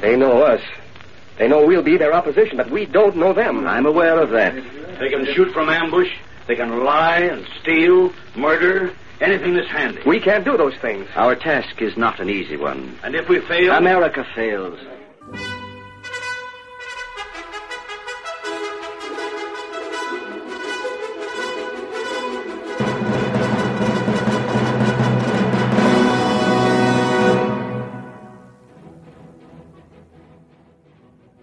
They know us. They know we'll be their opposition, but we don't know them. I'm aware of that. They can shoot from ambush. They can lie and steal, murder, anything that's handy. We can't do those things. Our task is not an easy one. And if we fail. America fails.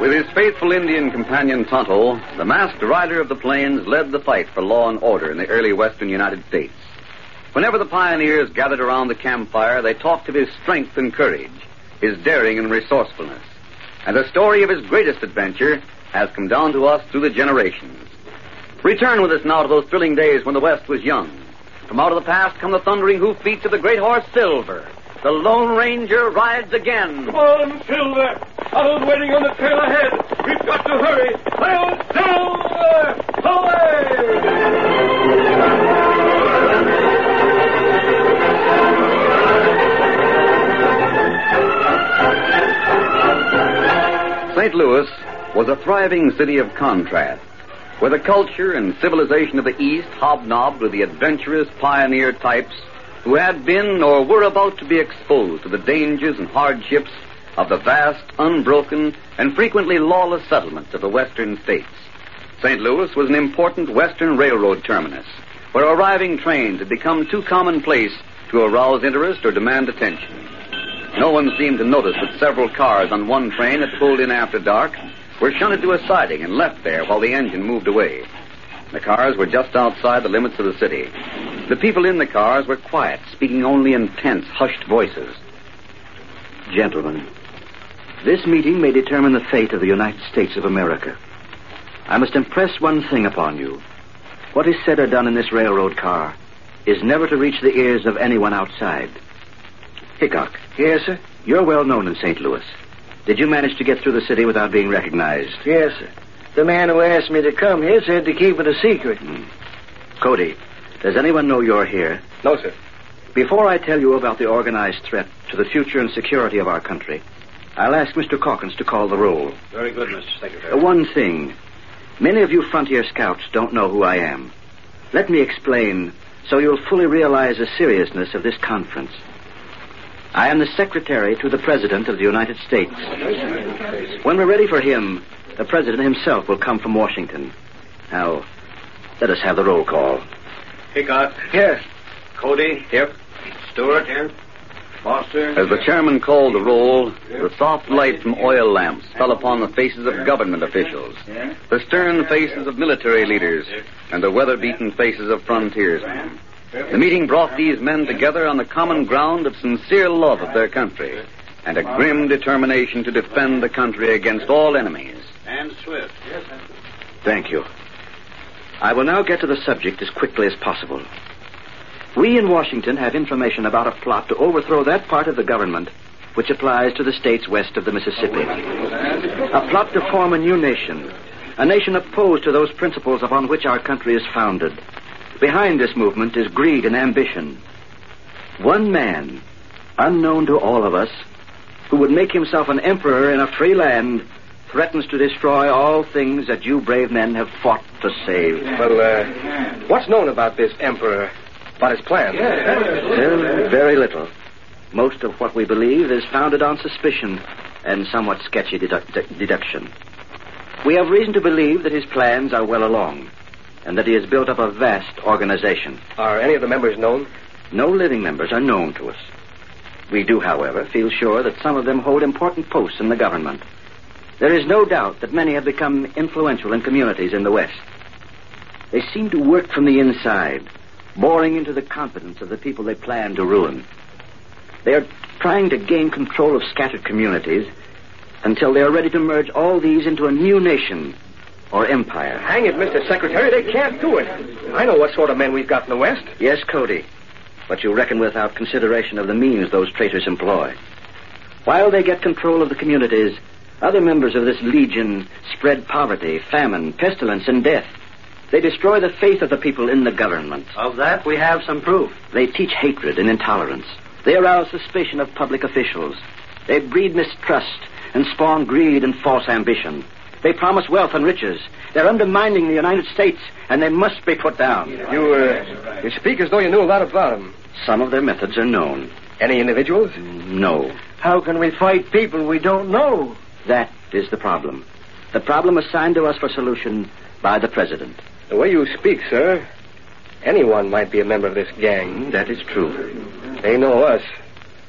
With his faithful Indian companion Tonto, the masked rider of the plains led the fight for law and order in the early western United States. Whenever the pioneers gathered around the campfire, they talked of his strength and courage, his daring and resourcefulness. And the story of his greatest adventure has come down to us through the generations. Return with us now to those thrilling days when the West was young. From out of the past come the thundering hoofbeats of the great horse Silver. The Lone Ranger rides again. Come on, Silver. Others waiting on the trail ahead. We've got to hurry. Hi-Yo, Silver! Away! St. Louis was a thriving city of contrast, where the culture and civilization of the East hobnobbed with the adventurous pioneer types who had been or were about to be exposed to the dangers and hardships of the vast, unbroken, and frequently lawless settlements of the western states. St. Louis was an important western railroad terminus, where arriving trains had become too commonplace to arouse interest or demand attention. No one seemed to notice that several cars on one train that pulled in after dark were shunted to a siding and left there while the engine moved away. The cars were just outside the limits of the city. The people in the cars were quiet, speaking only in tense, hushed voices. Gentlemen, this meeting may determine the fate of the United States of America. I must impress one thing upon you. What is said or done in this railroad car is never to reach the ears of anyone outside. Hickok. Yes, sir? You're well known in St. Louis. Did you manage to get through the city without being recognized? Yes, sir. The man who asked me to come here said to keep it a secret. Hmm. Cody, does anyone know you're here? No, sir. Before I tell you about the organized threat to the future and security of our country, I'll ask Mr. Calkins to call the roll. Very good, Mr. Secretary. Uh, one thing. Many of you frontier scouts don't know who I am. Let me explain so you'll fully realize the seriousness of this conference. I am the secretary to the President of the United States. When we're ready for him, the President himself will come from Washington. Now, let us have the roll call. Hickok. Yes. Cody. Yep. Stewart. Here. Foster. As the chairman called the roll, the soft light from oil lamps fell upon the faces of government officials, the stern faces of military leaders, and the weather-beaten faces of frontiersmen. The meeting brought these men together on the common ground of sincere love of their country and a grim determination to defend the country against all enemies. And Swift. Yes, sir. Thank you. I will now get to the subject as quickly as possible. We in Washington have information about a plot to overthrow that part of the government which applies to the states west of the Mississippi. A plot to form a new nation, a nation opposed to those principles upon which our country is founded. Behind this movement is greed and ambition. One man, unknown to all of us, who would make himself an emperor in a free land, threatens to destroy all things that you brave men have fought to save. Well, uh, what's known about this emperor? About his plans? Well, very little. Most of what we believe is founded on suspicion and somewhat sketchy dedu- de- deduction. We have reason to believe that his plans are well along, and that he has built up a vast organization. Are any of the members known? No living members are known to us. We do, however, feel sure that some of them hold important posts in the government. There is no doubt that many have become influential in communities in the West. They seem to work from the inside, boring into the confidence of the people they plan to ruin. They are trying to gain control of scattered communities until they are ready to merge all these into a new nation or empire. Hang it, Mr. Secretary, they can't do it. I know what sort of men we've got in the West. Yes, Cody. But you reckon without consideration of the means those traitors employ. While they get control of the communities, other members of this legion spread poverty, famine, pestilence, and death. They destroy the faith of the people in the government. Of that, we have some proof. They teach hatred and intolerance. They arouse suspicion of public officials. They breed mistrust and spawn greed and false ambition. They promise wealth and riches. They're undermining the United States, and they must be put down. You, uh, you speak as though you knew a lot about them. Some of their methods are known. Any individuals? No. How can we fight people we don't know? That is the problem. The problem assigned to us for solution by the President. The way you speak, sir, anyone might be a member of this gang. Mm, that is true. They know us.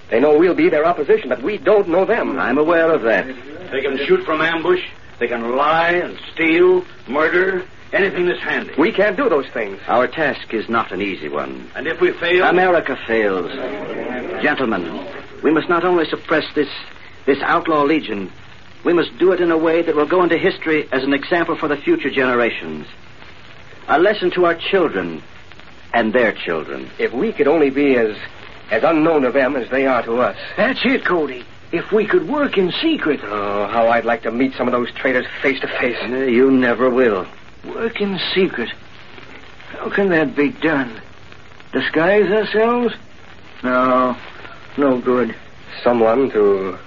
They know we'll be their opposition, but we don't know them. I'm aware of that. They can shoot from ambush. They can lie and steal, murder, anything that's handy. We can't do those things. Our task is not an easy one. And if we fail, America fails. Gentlemen, we must not only suppress this this outlaw legion, we must do it in a way that will go into history as an example for the future generations. A lesson to our children and their children. If we could only be as as unknown to them as they are to us. That's it, Cody. If we could work in secret. Oh, how I'd like to meet some of those traitors face to face. You never will. Work in secret. How can that be done? Disguise ourselves? No. No good. Someone to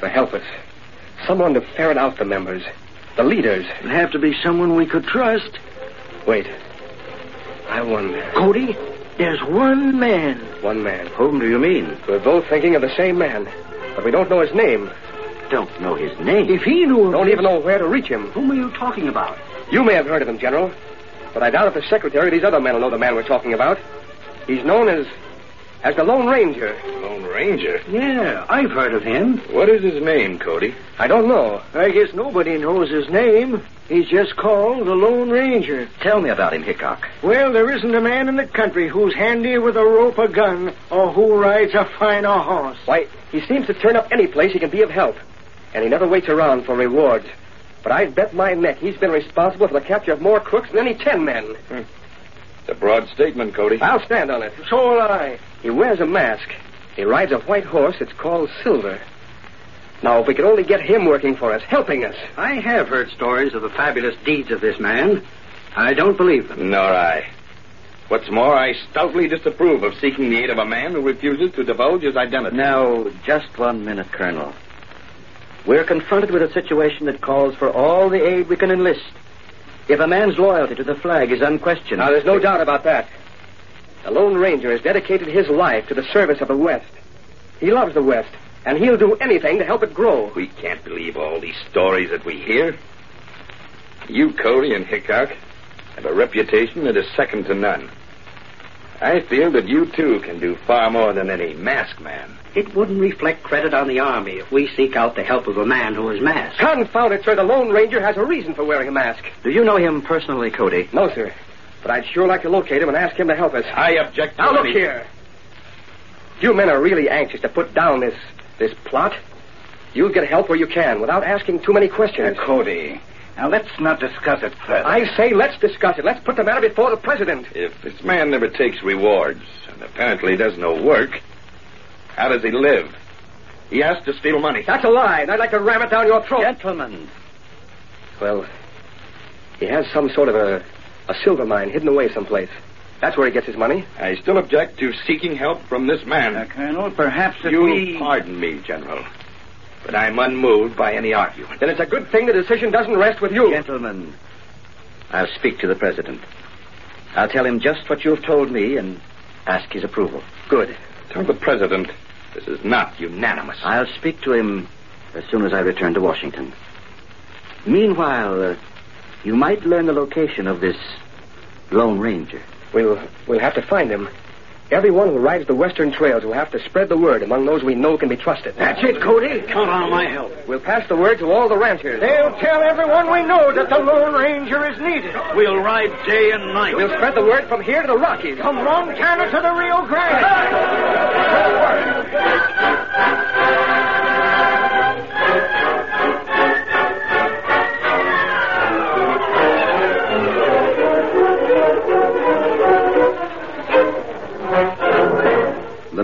to help us. Someone to ferret out the members, the leaders. It'd have to be someone we could trust. Wait. I wonder. Cody, there's one man. One man. Whom do you mean? We're both thinking of the same man, but we don't know his name. Don't know his name. If he knew of Don't this- even know where to reach him. Whom are you talking about? You may have heard of him, General, but I doubt if the secretary or these other men will know the man we're talking about. He's known as as the Lone Ranger. Lone Ranger. Yeah, I've heard of him. What is his name, Cody? I don't know. I guess nobody knows his name. He's just called the Lone Ranger. Tell me about him, Hickok. Well, there isn't a man in the country who's handy with a rope, a gun, or who rides a finer horse. Why, he seems to turn up any place he can be of help, and he never waits around for rewards. But I'd bet my neck he's been responsible for the capture of more crooks than any ten men. Hmm. It's a broad statement, Cody. I'll stand on it. So will I. He wears a mask. He rides a white horse. It's called Silver. Now, if we could only get him working for us, helping us. I have heard stories of the fabulous deeds of this man. I don't believe them. Nor I. What's more, I stoutly disapprove of seeking the aid of a man who refuses to divulge his identity. Now, just one minute, Colonel. We're confronted with a situation that calls for all the aid we can enlist. If a man's loyalty to the flag is unquestioned. Now, there's no doubt about that. The Lone Ranger has dedicated his life to the service of the West. He loves the West, and he'll do anything to help it grow. We can't believe all these stories that we hear. You, Cody, and Hickok have a reputation that is second to none. I feel that you, too, can do far more than any masked man. It wouldn't reflect credit on the Army if we seek out the help of a man who is masked. Confound it, sir. The Lone Ranger has a reason for wearing a mask. Do you know him personally, Cody? No, sir. But I'd sure like to locate him and ask him to help us. I object to Now, look any- here. You men are really anxious to put down this this plot. You'll get help where you can without asking too many questions. Uh, Cody, Now, let's not discuss it further. I say let's discuss it. Let's put the matter before the president. If this man never takes rewards and apparently does no work, how does he live? He has to steal money. That's a lie, and I'd like to ram it down your throat. Gentlemen, Well, he has some sort of a, a silver mine hidden away someplace. That's where he gets his money. I still object to seeking help from this man. Uh, Colonel, perhaps if you we... pardon me, General, but I'm unmoved by any argument. Then it's a good thing the decision doesn't rest with you. Gentlemen, I'll speak to the president. I'll tell him just what you have told me and ask his approval. Good. Tell the president this is not unanimous. I'll speak to him as soon as I return to Washington. Meanwhile, uh, you might learn the location of this Lone Ranger. We'll we'll have to find him. Everyone who rides the western trails will have to spread the word among those we know can be trusted. That's it, Cody. Count on my help. We'll pass the word to all the ranchers. They'll tell everyone we know that the Lone Ranger is needed. We'll ride day and night. We'll spread the word from here to the Rockies. From Montana to the Rio Grande.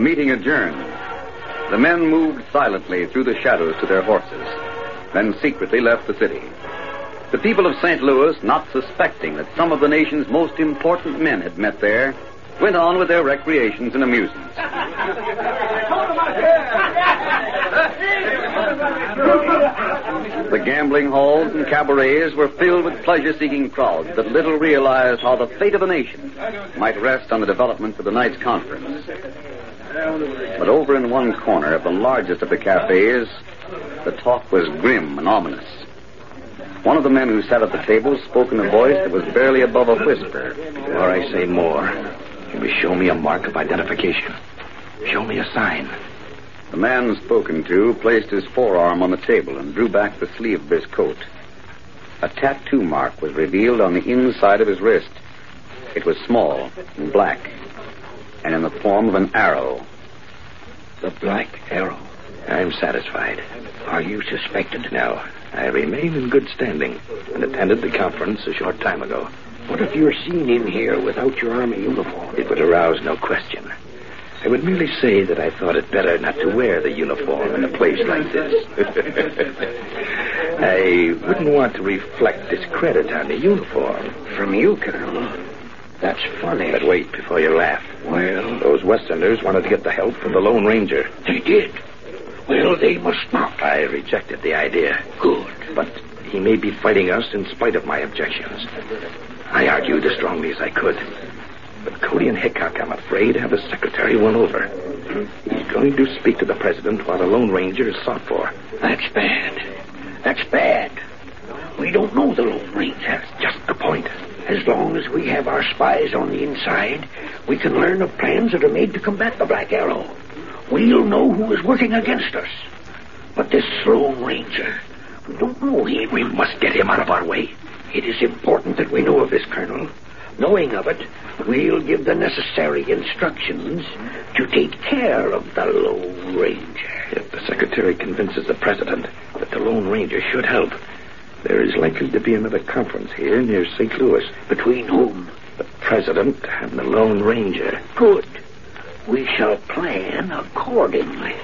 The meeting adjourned. The men moved silently through the shadows to their horses, then secretly left the city. The people of St. Louis, not suspecting that some of the nation's most important men had met there, went on with their recreations and amusements. The gambling halls and cabarets were filled with pleasure seeking crowds that little realized how the fate of a nation might rest on the developments of the night's conference. But over in one corner of the largest of the cafes, the talk was grim and ominous. One of the men who sat at the table spoke in a voice that was barely above a whisper. Before I say more, you show me a mark of identification? Show me a sign. The man spoken to placed his forearm on the table and drew back the sleeve of his coat. A tattoo mark was revealed on the inside of his wrist. It was small and black, and in the form of an arrow. The Black Arrow. I'm satisfied. Are you suspected? No. I remain in good standing and attended the conference a short time ago. What if you were seen in here without your army uniform? It would arouse no question. I would merely say that I thought it better not to wear the uniform in a place like this. I wouldn't want to reflect discredit on the uniform. From you, Colonel. That's funny. But wait before you laugh. Well, those Westerners wanted to get the help from the Lone Ranger. They did. Well, they must not. I rejected the idea. Good. But he may be fighting us in spite of my objections. I argued as strongly as I could. But Cody and Hickok, I'm afraid, have the secretary won over. He's going to speak to the president while the Lone Ranger is sought for. That's bad. That's bad. We don't know the Lone Ranger. That's just the point. As long as we have our spies on the inside, we can learn of plans that are made to combat the Black Arrow. We'll know who is working against us. But this Lone Ranger, we don't know him. We must get him out of our way. It is important that we know of this, Colonel. Knowing of it, we'll give the necessary instructions to take care of the Lone Ranger. If the Secretary convinces the President that the Lone Ranger should help, there is likely to be another conference here near St. Louis. Between whom? The President and the Lone Ranger. Good. We shall plan accordingly.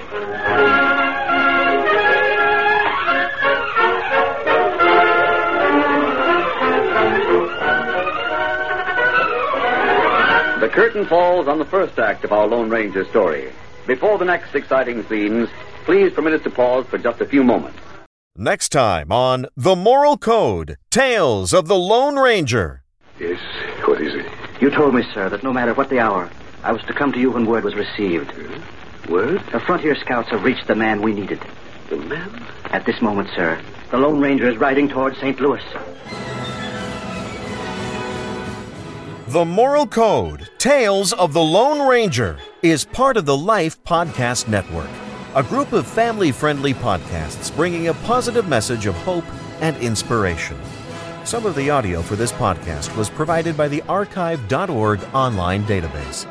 The curtain falls on the first act of our Lone Ranger story. Before the next exciting scenes, please permit us to pause for just a few moments. Next time on The Moral Code Tales of the Lone Ranger. Yes, what is it? You told me, sir, that no matter what the hour, I was to come to you when word was received. Word? The frontier scouts have reached the man we needed. The man? At this moment, sir, the Lone Ranger is riding towards St. Louis. The Moral Code Tales of the Lone Ranger is part of the Life Podcast Network, a group of family friendly podcasts bringing a positive message of hope and inspiration. Some of the audio for this podcast was provided by the Archive.org online database.